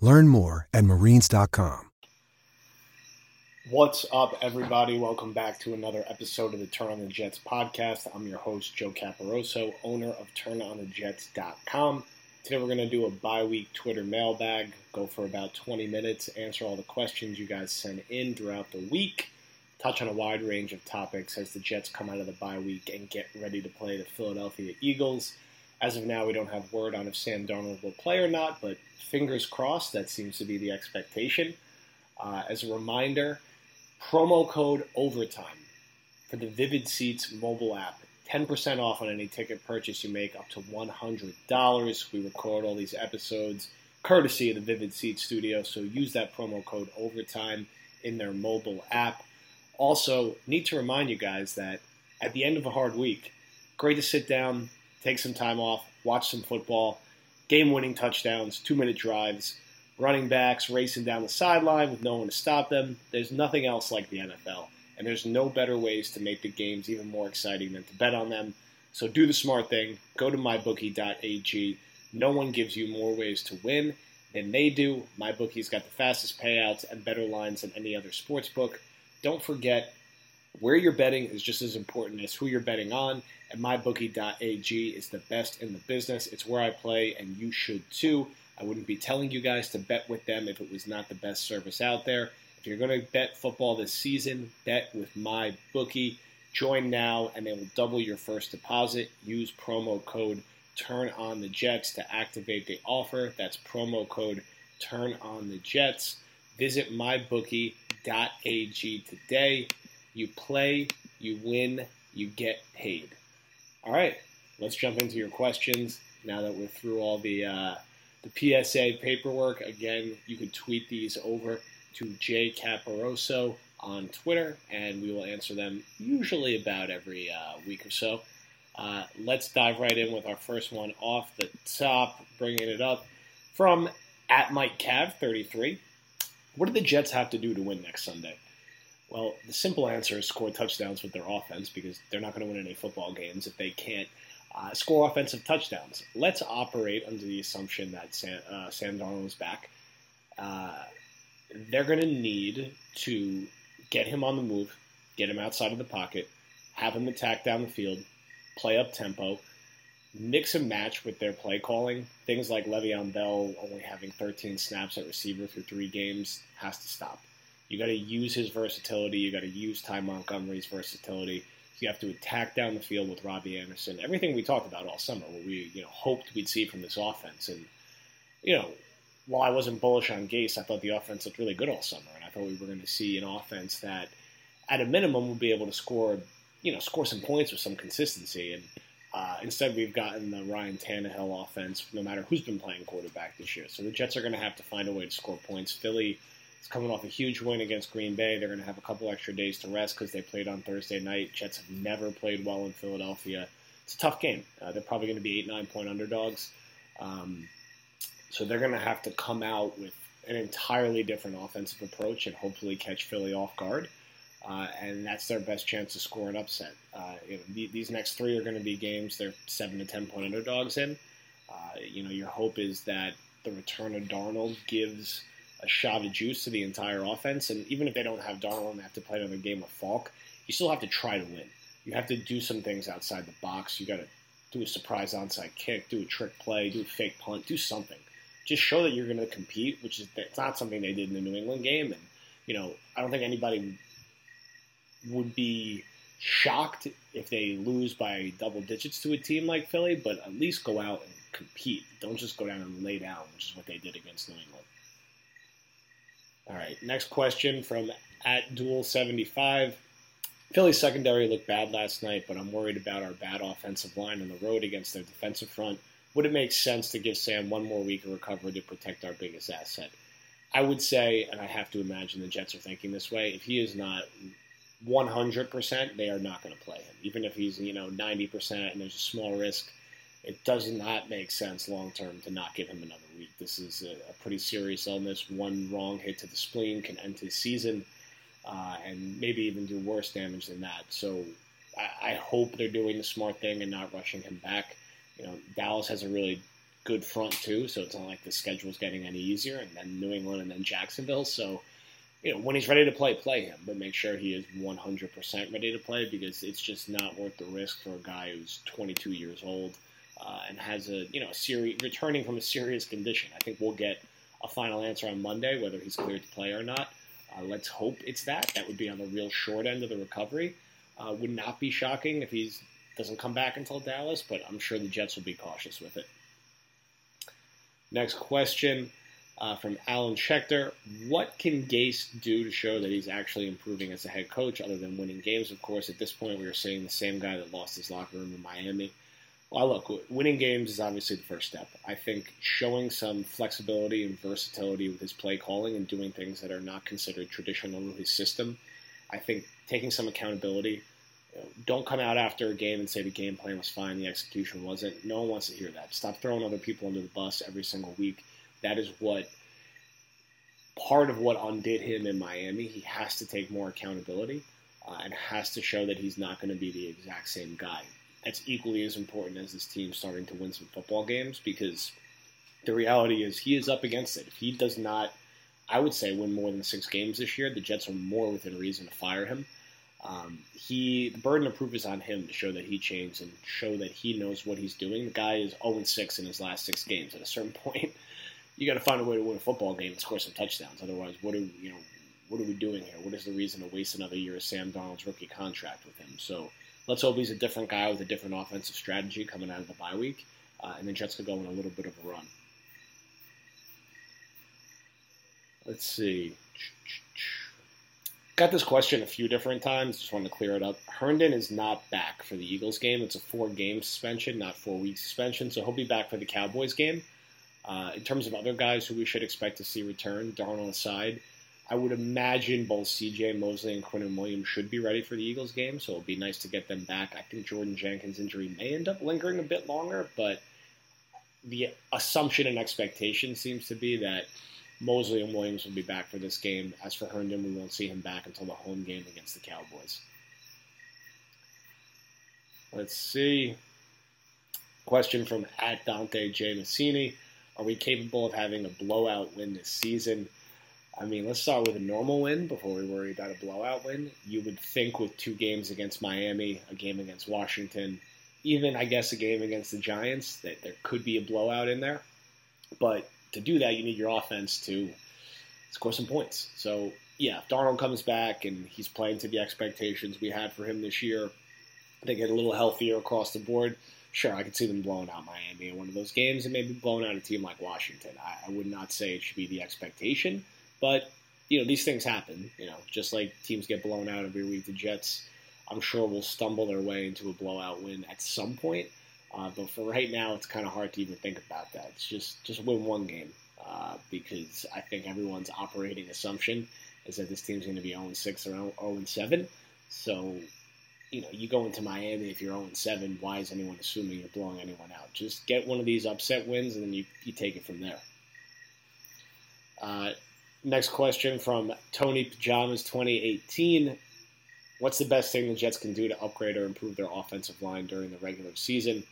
Learn more at marines.com. What's up, everybody? Welcome back to another episode of the Turn on the Jets podcast. I'm your host, Joe Caporoso, owner of TurnOnTheJets.com. Today, we're going to do a bi week Twitter mailbag, go for about 20 minutes, answer all the questions you guys send in throughout the week, touch on a wide range of topics as the Jets come out of the bye week and get ready to play the Philadelphia Eagles. As of now, we don't have word on if Sam Darnold will play or not, but fingers crossed, that seems to be the expectation. Uh, as a reminder, promo code OVERTIME for the Vivid Seats mobile app. 10% off on any ticket purchase you make up to $100. We record all these episodes courtesy of the Vivid Seats studio, so use that promo code OVERTIME in their mobile app. Also, need to remind you guys that at the end of a hard week, great to sit down, take some time off, watch some football, game winning touchdowns, two minute drives, running backs racing down the sideline with no one to stop them. There's nothing else like the NFL, and there's no better ways to make the games even more exciting than to bet on them. So do the smart thing, go to mybookie.ag. No one gives you more ways to win than they do. MyBookie's got the fastest payouts and better lines than any other sports book. Don't forget, where you're betting is just as important as who you're betting on, and mybookie.ag is the best in the business. It's where I play, and you should too. I wouldn't be telling you guys to bet with them if it was not the best service out there. If you're going to bet football this season, bet with my bookie. Join now, and they will double your first deposit. Use promo code Turn on the Jets to activate the offer. That's promo code Turn on the Jets. Visit mybookie.ag today. You play, you win, you get paid. All right, let's jump into your questions. Now that we're through all the uh, the PSA paperwork, again, you can tweet these over to Jay Caporoso on Twitter, and we will answer them usually about every uh, week or so. Uh, let's dive right in with our first one off the top, bringing it up from at Mike Cav 33. What do the Jets have to do to win next Sunday? Well, the simple answer is score touchdowns with their offense because they're not going to win any football games if they can't uh, score offensive touchdowns. Let's operate under the assumption that Sam, uh, Sam back. Uh, they're going to need to get him on the move, get him outside of the pocket, have him attack down the field, play up tempo, mix and match with their play calling. Things like Le'Veon Bell only having 13 snaps at receiver through three games has to stop. You got to use his versatility. You got to use Ty Montgomery's versatility. You have to attack down the field with Robbie Anderson. Everything we talked about all summer, what we you know hoped we'd see from this offense, and you know, while I wasn't bullish on Gase, I thought the offense looked really good all summer, and I thought we were going to see an offense that, at a minimum, would be able to score you know score some points with some consistency. And uh, instead, we've gotten the Ryan Tannehill offense, no matter who's been playing quarterback this year. So the Jets are going to have to find a way to score points. Philly is coming off a huge win against Green Bay. They're going to have a couple extra days to rest because they played on Thursday night. Jets have never played well in Philadelphia. It's a tough game. Uh, they're probably going to be eight, nine point underdogs. Um, so they're going to have to come out with an entirely different offensive approach and hopefully catch Philly off guard. Uh, and that's their best chance to score an upset. Uh, you know, the, these next three are going to be games they're seven to ten point underdogs in. Uh, you know, your hope is that the return of Darnold gives a shot of juice to the entire offense, and even if they don't have Darnold and have to play another game with Falk, you still have to try to win. You have to do some things outside the box. You got to do a surprise onside kick, do a trick play, do a fake punt, do something. Just show that you're going to compete, which is it's not something they did in the New England game, and you know, I don't think anybody would be shocked if they lose by double digits to a team like Philly, but at least go out and compete. Don't just go down and lay down, which is what they did against New England. All right, next question from at Dual75. Philly's secondary looked bad last night, but I'm worried about our bad offensive line on the road against their defensive front. Would it make sense to give Sam one more week of recovery to protect our biggest asset? I would say, and I have to imagine the Jets are thinking this way, if he is not 100%, they are not going to play him. Even if he's, you know, 90% and there's a small risk, it does not make sense long term to not give him another week. This is a, a, pretty serious illness. One wrong hit to the spleen can end his season uh, and maybe even do worse damage than that. So I, I hope they're doing the smart thing and not rushing him back. You know, Dallas has a really good front too, so it's not like the schedule's getting any easier. And then New England and then Jacksonville. So you know, when he's ready to play, play him, but make sure he is 100% ready to play because it's just not worth the risk for a guy who's 22 years old uh, and has a, you know, a serious, returning from a serious condition. I think we'll get a final answer on Monday whether he's cleared to play or not. Uh, let's hope it's that. That would be on the real short end of the recovery. Uh, would not be shocking if he doesn't come back until Dallas, but I'm sure the Jets will be cautious with it. Next question uh, from Alan Schechter. What can Gase do to show that he's actually improving as a head coach, other than winning games? Of course, at this point, we are seeing the same guy that lost his locker room in Miami. Well, look, winning games is obviously the first step. I think showing some flexibility and versatility with his play calling and doing things that are not considered traditional in his system. I think taking some accountability. You know, don't come out after a game and say the game plan was fine, the execution wasn't. No one wants to hear that. Stop throwing other people under the bus every single week that is what part of what undid him in Miami. He has to take more accountability uh, and has to show that he's not going to be the exact same guy. That's equally as important as this team starting to win some football games because the reality is he is up against it. If he does not, I would say, win more than six games this year, the Jets are more within reason to fire him. Um, he the burden of proof is on him to show that he changed and show that he knows what he's doing. The guy is 0 6 in his last six games. At a certain point, you got to find a way to win a football game and score some touchdowns. Otherwise, what are you know? What are we doing here? What is the reason to waste another year of Sam Darnold's rookie contract with him? So let's hope he's a different guy with a different offensive strategy coming out of the bye week, uh, and then Jets could go on a little bit of a run. Let's see. Got this question a few different times. Just wanted to clear it up. Herndon is not back for the Eagles game. It's a four-game suspension, not four-week suspension. So he'll be back for the Cowboys game. Uh, in terms of other guys who we should expect to see return, Darnold aside, I would imagine both CJ Mosley and Quinnen Williams should be ready for the Eagles game, so it'll be nice to get them back. I think Jordan Jenkins' injury may end up lingering a bit longer, but the assumption and expectation seems to be that Mosley and Williams will be back for this game. As for Herndon, we won't see him back until the home game against the Cowboys. Let's see. Question from at Dante J. Massini. Are we capable of having a blowout win this season? I mean, let's start with a normal win before we worry about a blowout win. You would think with two games against Miami, a game against Washington, even I guess a game against the Giants, that there could be a blowout in there. But to do that, you need your offense to score some points. So yeah, if Darnold comes back and he's playing to the expectations we had for him this year, they get a little healthier across the board sure, I could see them blowing out Miami in one of those games and maybe blowing out a team like Washington. I, I would not say it should be the expectation, but you know these things happen. You know, just like teams get blown out every week, the Jets, I'm sure, will stumble their way into a blowout win at some point. Uh, but for right now, it's kind of hard to even think about that. It's just just win one game uh, because I think everyone's operating assumption is that this team's going to be 0 6 or 0 7. So you know, you go into Miami if you're 0 7, why is anyone assuming you're blowing anyone out? Just get one of these upset wins and then you, you take it from there. Uh, next question from Tony Pajamas 2018. What's the best thing the Jets can do to upgrade or improve their offensive line during the regular season?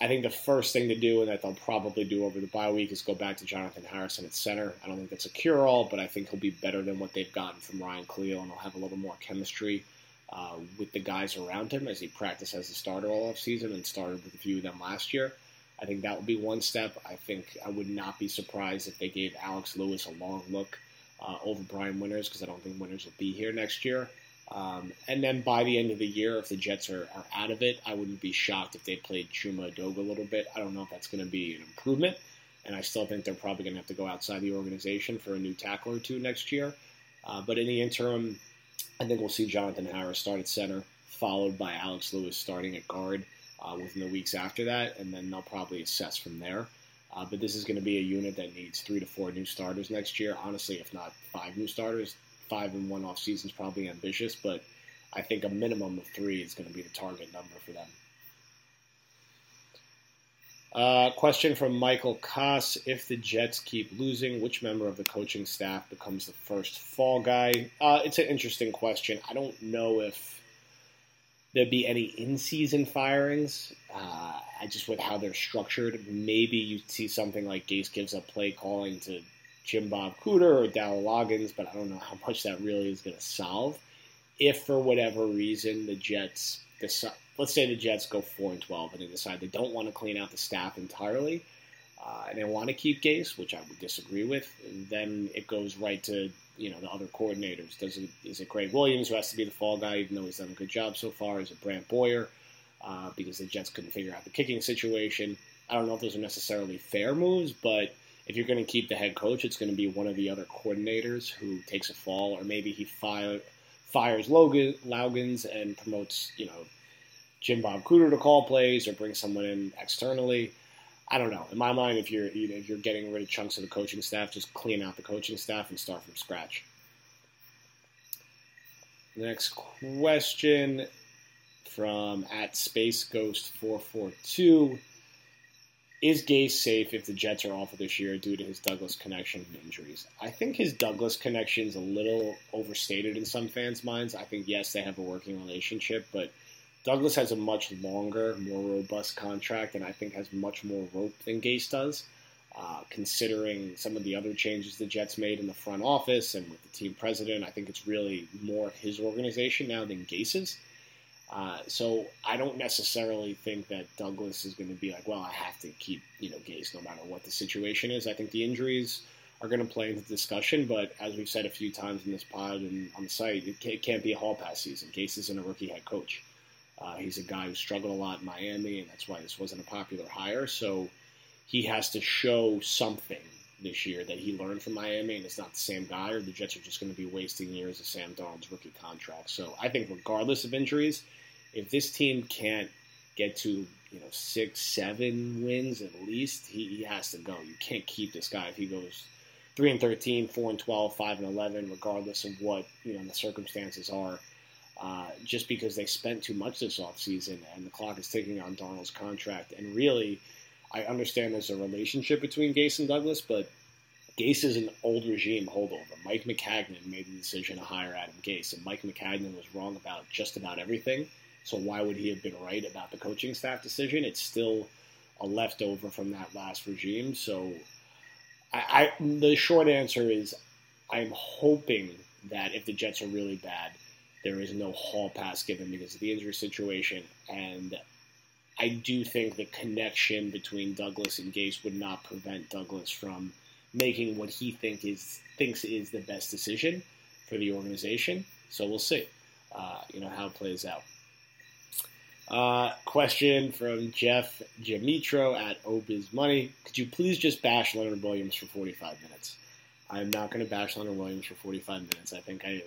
I think the first thing to do, and that they'll probably do over the bye week, is go back to Jonathan Harrison at center. I don't think that's a cure all, but I think he'll be better than what they've gotten from Ryan Kalil, and he'll have a little more chemistry uh, with the guys around him as he practiced as a starter all offseason and started with a few of them last year. I think that would be one step. I think I would not be surprised if they gave Alex Lewis a long look uh, over Brian Winters because I don't think Winters will be here next year. Um, and then by the end of the year, if the Jets are, are out of it, I wouldn't be shocked if they played Chuma Edoga a little bit. I don't know if that's going to be an improvement, and I still think they're probably going to have to go outside the organization for a new tackle or two next year. Uh, but in the interim, I think we'll see Jonathan Harris start at center, followed by Alex Lewis starting at guard uh, within the weeks after that, and then they'll probably assess from there. Uh, but this is going to be a unit that needs three to four new starters next year. Honestly, if not five new starters, five in one off season is probably ambitious, but I think a minimum of three is going to be the target number for them. Uh, question from Michael Koss. If the Jets keep losing, which member of the coaching staff becomes the first fall guy? Uh, it's an interesting question. I don't know if there'd be any in season firings. Uh, I just, with how they're structured, maybe you see something like Gase gives up play calling to Jim Bob Cooter or Dowell Loggains, but I don't know how much that really is going to solve. If for whatever reason the Jets decide, let's say the Jets go four and twelve and they decide they don't want to clean out the staff entirely, uh, and they want to keep Gase, which I would disagree with, then it goes right to you know the other coordinators. Does it is it Gregg Williams who has to be the fall guy, even though he's done a good job so far? Is it Brant Boyer uh, because the Jets couldn't figure out the kicking situation? I don't know if those are necessarily fair moves, but if you're going to keep the head coach, it's going to be one of the other coordinators who takes a fall, or maybe he fire, fires Logan Loggains and promotes, you know, Jim Bob Cooter to call plays or bring someone in externally. I don't know. In my mind, if you're if you're getting rid of chunks of the coaching staff, just clean out the coaching staff and start from scratch. Next question from at Space Ghost four four two. Is Gase safe if the Jets are of this year due to his Douglas connection and injuries? I think his Douglas connection is a little overstated in some fans' minds. I think, yes, they have a working relationship, but Douglas has a much longer, more robust contract, and I think has much more rope than Gase does. Uh, considering some of the other changes the Jets made in the front office and with the team president, I think it's really more his organization now than Gase's. Uh, so I don't necessarily think that Douglas is going to be like, well, I have to keep you know Gase no matter what the situation is. I think the injuries are going to play into the discussion, but as we've said a few times in this pod and on the site, it can't be a hall pass season. Gase isn't a rookie head coach. Uh, he's a guy who struggled a lot in Miami, and that's why this wasn't a popular hire. So he has to show something this year that he learned from Miami, and it's not the same guy, or the Jets are just going to be wasting years of Sam Darnold's rookie contract. So I think, regardless of injuries, if this team can't get to you know six, seven wins at least, he, he has to go. You can't keep this guy if he goes three and 13, 4 and 12, 5 and 11, regardless of what you know the circumstances are. Uh, just because they spent too much this offseason and the clock is ticking on Darnold's contract. And really, I understand there's a relationship between Gase and Douglas, but Gase is an old regime holdover. Mike Maccagnan made the decision to hire Adam Gase, and Mike Maccagnan was wrong about just about everything. So why would he have been right about the coaching staff decision? It's still a leftover from that last regime. So I, I the short answer is I'm hoping that if the Jets are really bad, there is no hall pass given because of the injury situation. And I do think the connection between Douglas and Gase would not prevent Douglas from making what he think is thinks is the best decision for the organization. So we'll see, uh, you know, how it plays out. Uh, question from Jeff Jamitro at Obiz Money. Could you please just bash Leonard Williams for 45 minutes? I'm not going to bash Leonard Williams for 45 minutes. I think I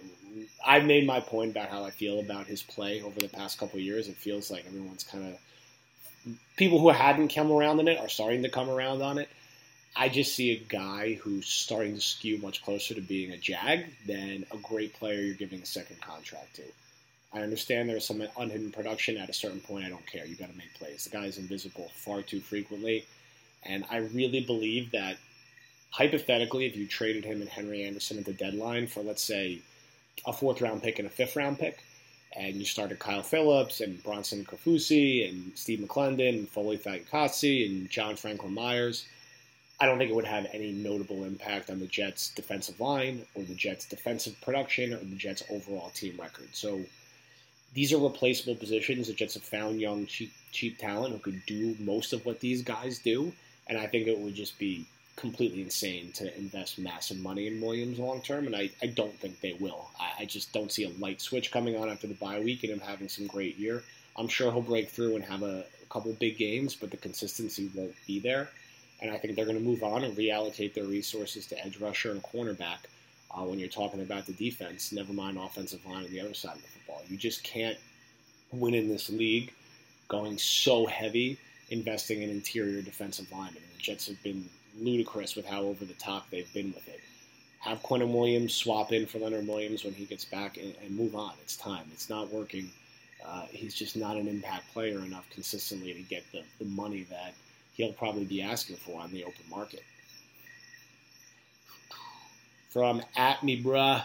I've made my point about how I feel about his play over the past couple years. It feels like everyone's kind of people who hadn't come around on it are starting to come around on it. I just see a guy who's starting to skew much closer to being a Jag than a great player you're giving a second contract to. I understand there's some unhidden production. At a certain point, I don't care. You got to make plays. The guy's invisible far too frequently, and I really believe that hypothetically, if you traded him and Henry Anderson at the deadline for let's say a fourth round pick and a fifth round pick, and you started Kyle Phillips and Bronson Kaufusi and Steve McClendon and Foley Fatukasi and John Franklin Myers. I don't think it would have any notable impact on the Jets' defensive line or the Jets' defensive production or the Jets' overall team record. So these are replaceable positions. The Jets have found young, cheap, cheap talent who could do most of what these guys do, and I think it would just be completely insane to invest massive money in Williams long term, and I, I don't think they will. I, I, just don't see a light switch coming on after the bye week and him having some great year. I'm sure he'll break through and have a, a couple big games, but the consistency won't be there. And I think they're going to move on and reallocate their resources to edge rusher and cornerback uh, when you're talking about the defense, never mind offensive line on the other side of the football. You just can't win in this league going so heavy investing in interior defensive linemen. The Jets have been ludicrous with how over the top they've been with it. Have Quinnen Williams swap in for Leonard Williams when he gets back and, and move on. It's time. It's not working. Uh, he's just not an impact player enough consistently to get the, the money that he'll probably be asking for on the open market. From at me, bruh,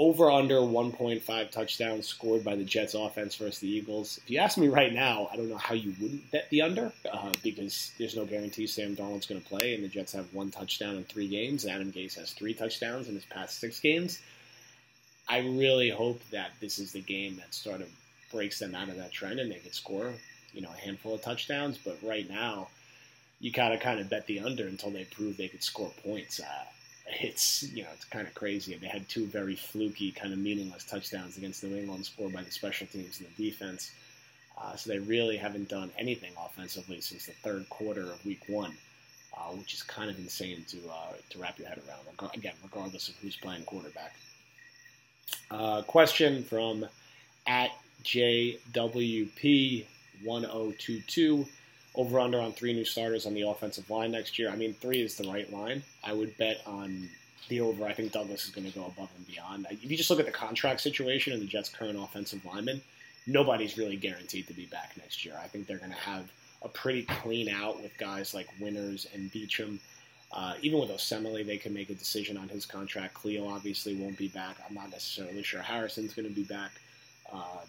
over under 1.5 touchdowns scored by the Jets offense versus the Eagles. If you ask me right now, I don't know how you wouldn't bet the under uh, because there's no guarantee Sam Darnold's going to play, and the Jets have one touchdown in three games. Adam Gase has three touchdowns in his past six games. I really hope that this is the game that sort of breaks them out of that trend and they could score, you know, a handful of touchdowns. But right now, you gotta kind of bet the under until they prove they could score points. Uh, it's you know it's kind of crazy. They had two very fluky, kind of meaningless touchdowns against New England, scored by the special teams and the defense. Uh, so they really haven't done anything offensively since the third quarter of Week One, uh, which is kind of insane to uh, to wrap your head around. Again, regardless of who's playing quarterback. Uh, question from at JWP1022 over under on three new starters on the offensive line next year. I mean, three is the right line. I would bet on the over. I think Douglas is going to go above and beyond. If you just look at the contract situation and the Jets' current offensive linemen, nobody's really guaranteed to be back next year. I think they're going to have a pretty clean out with guys like Winters and Beachum. Uh, even with Osemele, they can make a decision on his contract. Cleo obviously won't be back. I'm not necessarily sure Harrison's going to be back. Uh,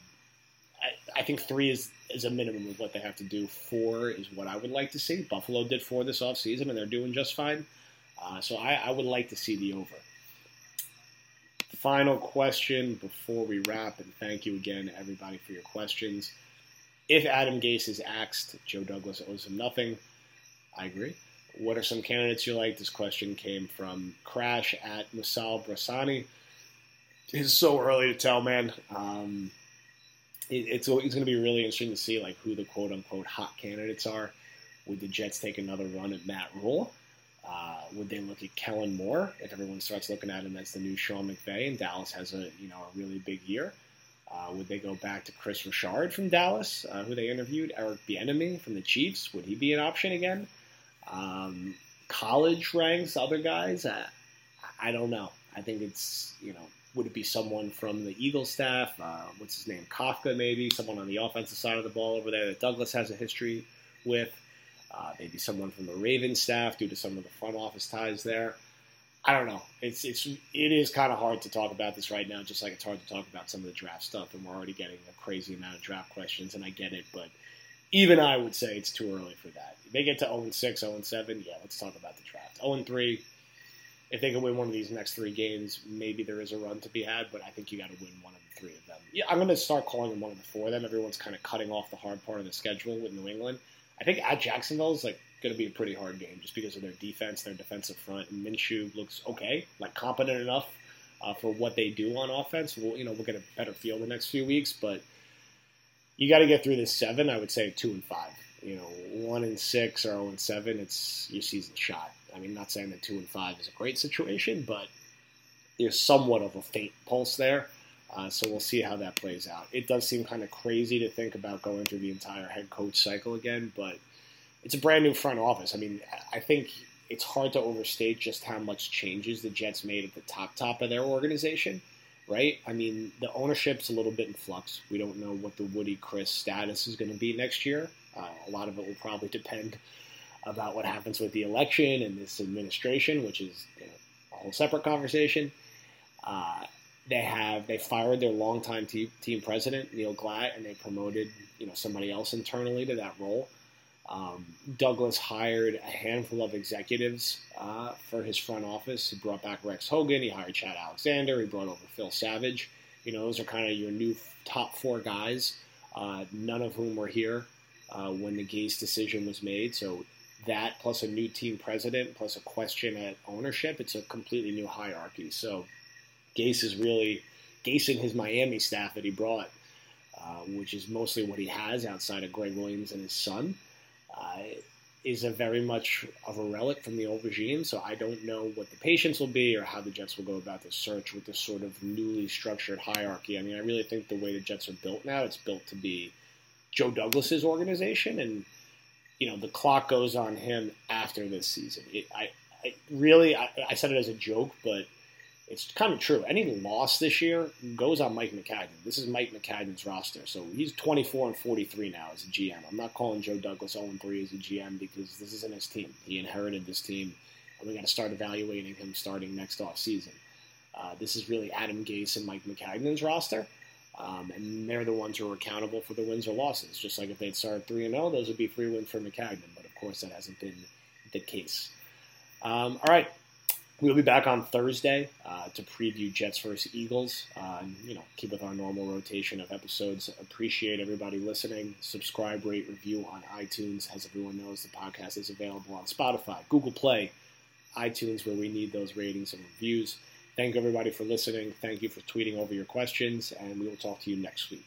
I, think three is, is a minimum of what they have to do. Four is what I would like to see. Buffalo did four this offseason, and they're doing just fine. Uh, so I, I, would like to see the over. Final question before we wrap, and thank you again, everybody, for your questions. If Adam Gase is axed, Joe Douglas owes him nothing. I agree. What are some candidates you like? This question came from Crash at Musal Brasani. It's so early to tell, man. Um, it, it's it's going to be really interesting to see like who the quote unquote hot candidates are. Would the Jets take another run at Matt Rhule? Uh, would they look at Kellen Moore if everyone starts looking at him as the new Sean McVay and Dallas has a you know a really big year? Uh, would they go back to Kris Richard from Dallas, uh, who they interviewed? Eric Bieniemy from the Chiefs, would he be an option again? Um, college ranks, other guys, I, I don't know. I think it's you know would it be someone from the Eagle staff? Uh, what's his name? Kafka, maybe someone on the offensive side of the ball over there that Douglas has a history with. Uh, maybe someone from the Ravens staff due to some of the front office ties there. I don't know. It's it's it is kind of hard to talk about this right now, just like it's hard to talk about some of the draft stuff, and we're already getting a crazy amount of draft questions, and I get it, but even I would say it's too early for that. They get to 0 6, 0 7, yeah, let's talk about the draft. 0 3, if they can win one of these next three games, maybe there is a run to be had. But I think you got to win one of the three of them. Yeah, I'm going to start calling them one of the four of them. Everyone's kind of cutting off the hard part of the schedule with New England. I think at Jacksonville is like going to be a pretty hard game just because of their defense, their defensive front. And Minshew looks okay, like competent enough uh, for what they do on offense. We'll you know we'll get a better feel the next few weeks, but you got to get through this seven. I would say two and five. You know, one and six or zero and seven. It's your season shot. I mean, not saying that two and five is a great situation, but there's somewhat of a faint pulse there. Uh, so we'll see how that plays out. It does seem kind of crazy to think about going through the entire head coach cycle again, but it's a brand new front office. I mean, I think it's hard to overstate just how much changes the Jets made at the top top of their organization, right? I mean, the ownership's a little bit in flux. We don't know what the Woody Chris status is going to be next year. Uh, a lot of it will probably depend about what happens with the election and this administration, which is you know, a whole separate conversation. Uh, they have they fired their longtime team, president Neil Glat, and they promoted you know somebody else internally to that role. Um, Douglas hired a handful of executives uh, for his front office. He brought back Rex Hogan. He hired Chad Alexander. He brought over Phil Savage. You know, those are kind of your new top four guys. Uh, none of whom were here uh, when the Gase decision was made. So that plus a new team president plus a question at ownership, it's a completely new hierarchy. So Gase is really Gase and his Miami staff that he brought, uh, which is mostly what he has outside of Gregg Williams and his son, uh, is a very much of a relic from the old regime. So I don't know what the patience will be or how the Jets will go about the search with this sort of newly structured hierarchy. I mean, I really think the way the Jets are built now, it's built to be Joe Douglas's organization, and you know the clock goes on him after this season. It, I, I really, I, I said it as a joke, but it's kind of true. Any loss this year goes on Mike Maccagnan. This is Mike Maccagnan's roster. So he's 24 and 43 now as a GM. I'm not calling Joe Douglas 0 3 as a GM because this isn't his team. He inherited this team, and we got to start evaluating him starting next off season. Uh, this is really Adam Gase and Mike Maccagnan's roster. Um, and they're the ones who are accountable for the wins or losses. Just like if they'd started 3 0, those would be free wins for Maccagnan. But of course, that hasn't been the case. Um, all right, We'll be back on Thursday uh, to preview Jets versus Eagles. Uh, and, you know, keep with our normal rotation of episodes. Appreciate everybody listening. Subscribe, rate, review on iTunes. As everyone knows, the podcast is available on Spotify, Google Play, iTunes, where we need those ratings and reviews. Thank everybody for listening. Thank you for tweeting over your questions, and we will talk to you next week.